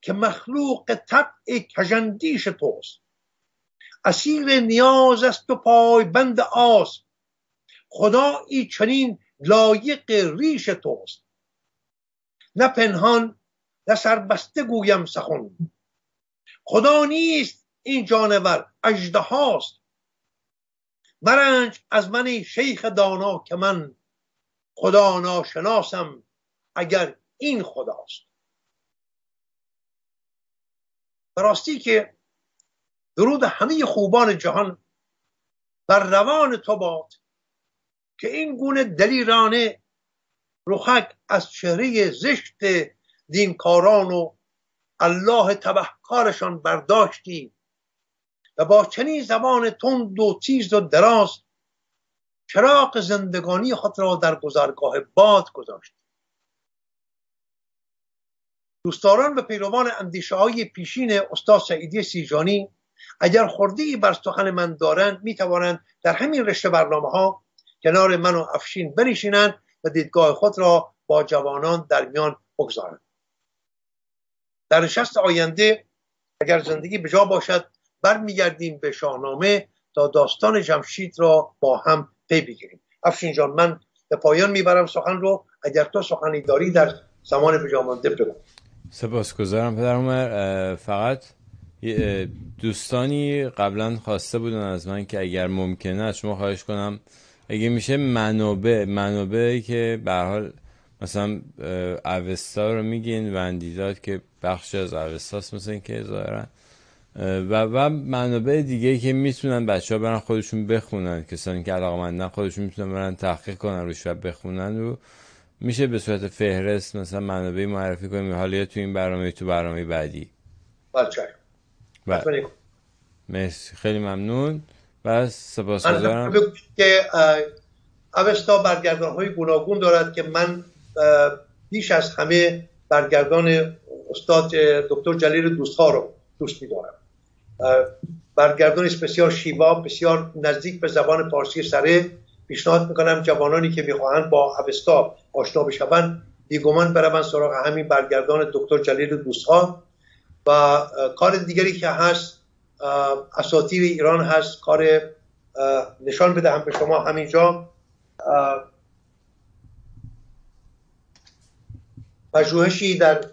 Speaker 2: که مخلوق طبع کژندیش توست. اسیر نیاز است و پای بند آس. خدایی چنین لایق ریش توست. نه پنهان نه سربسته گویم سخن. خدا نیست این جانور اجده هاست. مرنج از من شیخ دانا که من خدا ناشناسم اگر این خداست. راستی که درود همه خوبان جهان بر روان تو باد که این گونه دلیرانه رخک از چهره زشت دینکاران و الله تبهکارشان برداشتی و با چنین زبان تند و تیز و دراز چراغ زندگانی خود را در گذرگاه باد گذاشت دوستداران و پیروان اندیشه های پیشین استاد سعیدی سیجانی اگر خورده بر سخن من دارند می توانند در همین رشته برنامه ها کنار من و افشین بنشینند و دیدگاه خود را با جوانان در میان بگذارند. در نشست آینده اگر زندگی به جا باشد برمیگردیم به شاهنامه تا داستان جمشید را با هم پی بگیریم. افشین جان من به پایان می‌برم سخن رو. اگر تو سخنی داری در زمان به مانده بگو
Speaker 1: سپاسگزارم پدر عمر فقط دوستانی قبلا خواسته بودن از من که اگر ممکنه از شما خواهش کنم اگه میشه منابع منابعی که به حال مثلا اوستا رو میگین وندیداد که بخش از اوستاست مثلا که ظاهرا و و منابع دیگه که می‌تونن بچه ها برن خودشون بخونن کسانی که علاقه مندن خودشون می‌تونن برن تحقیق کنن روش و بخونن رو. میشه به صورت فهرست مثلا منابع معرفی کنیم؟ حالا یا تو این برنامه تو برنامه بعدی؟
Speaker 2: بله.
Speaker 1: مرسی. خیلی ممنون. و سپاسگزارم
Speaker 2: که اوستا برگردان های گوناگون دارد که من بیش از همه برگردان استاد دکتر جلیل دوستها رو دوست میدارم. برگردان بسیار شیوا بسیار نزدیک به زبان پارسی سره پیشنهاد می‌کنم جوانانی که می‌خواهند با اوستا آشنا بشوند بیگمان بروند سراغ همین برگردان دکتر جلیل دوستها. و کار دیگری که هست اساتیر ایران هست کار نشان بدهم به شما همینجا. پژوهشی در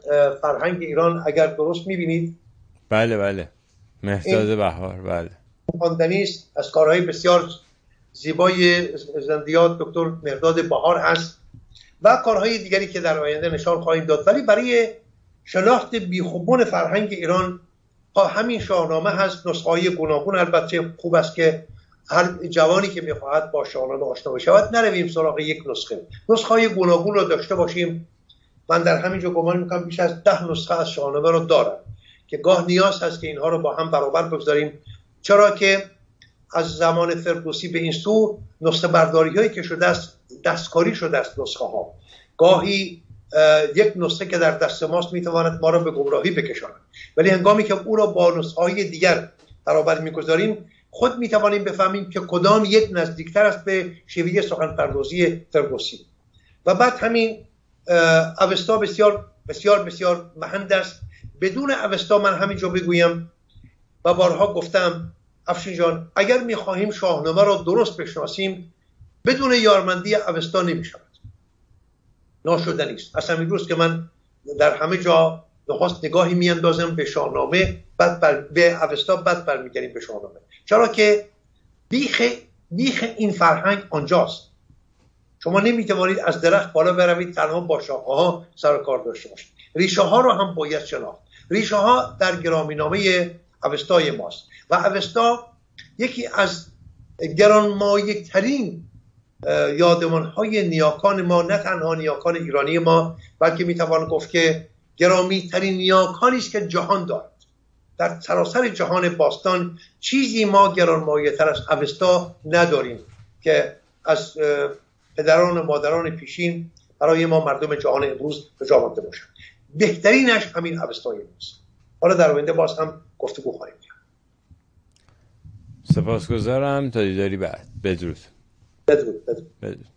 Speaker 2: فرهنگ ایران اگر درست می‌بینید.
Speaker 1: بله بله. مهداد بهار بله.
Speaker 2: خواندنی است. از کارهای بسیار زیبای زندیات دکتر مهداد بهار هست و کارهای دیگری که در آینده نشان خواهیم داد. ولی برای شناخت بیخوبون فرهنگ ایران همین شاهنامه هست. نسخه های گوناگون البته خوب است که هر جوانی که می‌خواهد با شاهنامه آشنا بشود نرویم سراغ یک نسخه. نسخه های گوناگون رو داشته باشیم. من در همینجا گمان می‌کنم بیش از ده نسخه از شاهنامه رو دارم که گاه نیاز هست که اینها رو با هم برابر بگذاریم. چرا که از زمان فردوسی به این سو نسخه برداری هایی که شده است دستکاری شده است نسخه ها گاهی یک نسخه که در دست ماست می‌تواند ما را به گمراهی بکشاند. ولی هنگامی که او را با نسخه های دیگر برابر می‌گذاریم خود می‌توانیم بفهمیم که کدام یک نزدیکتر است به شیوه سخن پردازی فردوسی و بعد همین اوستا بسیار بسیار بسیار مهند است بدون اوستا من همینجا بگویم و بارها گفتم افشین جان اگر می‌خواهیم شاهنامه را درست بشناسیم بدون یارمندی اوستا نمی‌شود. ناشدنی است اصلا امروز که من در همه جا نخواست نگاهی میاندازم به شاهنامه بعد بر به اوستا بعد برمیگردیم به شاهنامه. چرا که بیخ بیخ این فرهنگ آنجاست. شما نمی‌توانید از درخت بالا بروید تنها با شاخه ها سر کار داشته باشید. ریشه ها رو هم باید شناخت. ریشه ها در گرامینامه اوستای ماست. و اوستا یکی از گرانمایه ترین یادمان های نیاکان ما نه تنها نیاکان ایرانی ما بلکه می‌توان گفت که گرامی ترین نیاکانی است که جهان دارد. در سراسر جهان باستان چیزی ما گرانمایه تر از اوستا نداریم که از پدران و مادران پیشین برای ما مردم جهان امروز به جا مانده باشند. بهترینش همین اوستای ماست. حالا در آینده باز هم گفتگو خواهیم کرد.
Speaker 1: سپاسگزارم. تا دیداری بعد. بدرود.
Speaker 2: بدرود بدرود, بدرود.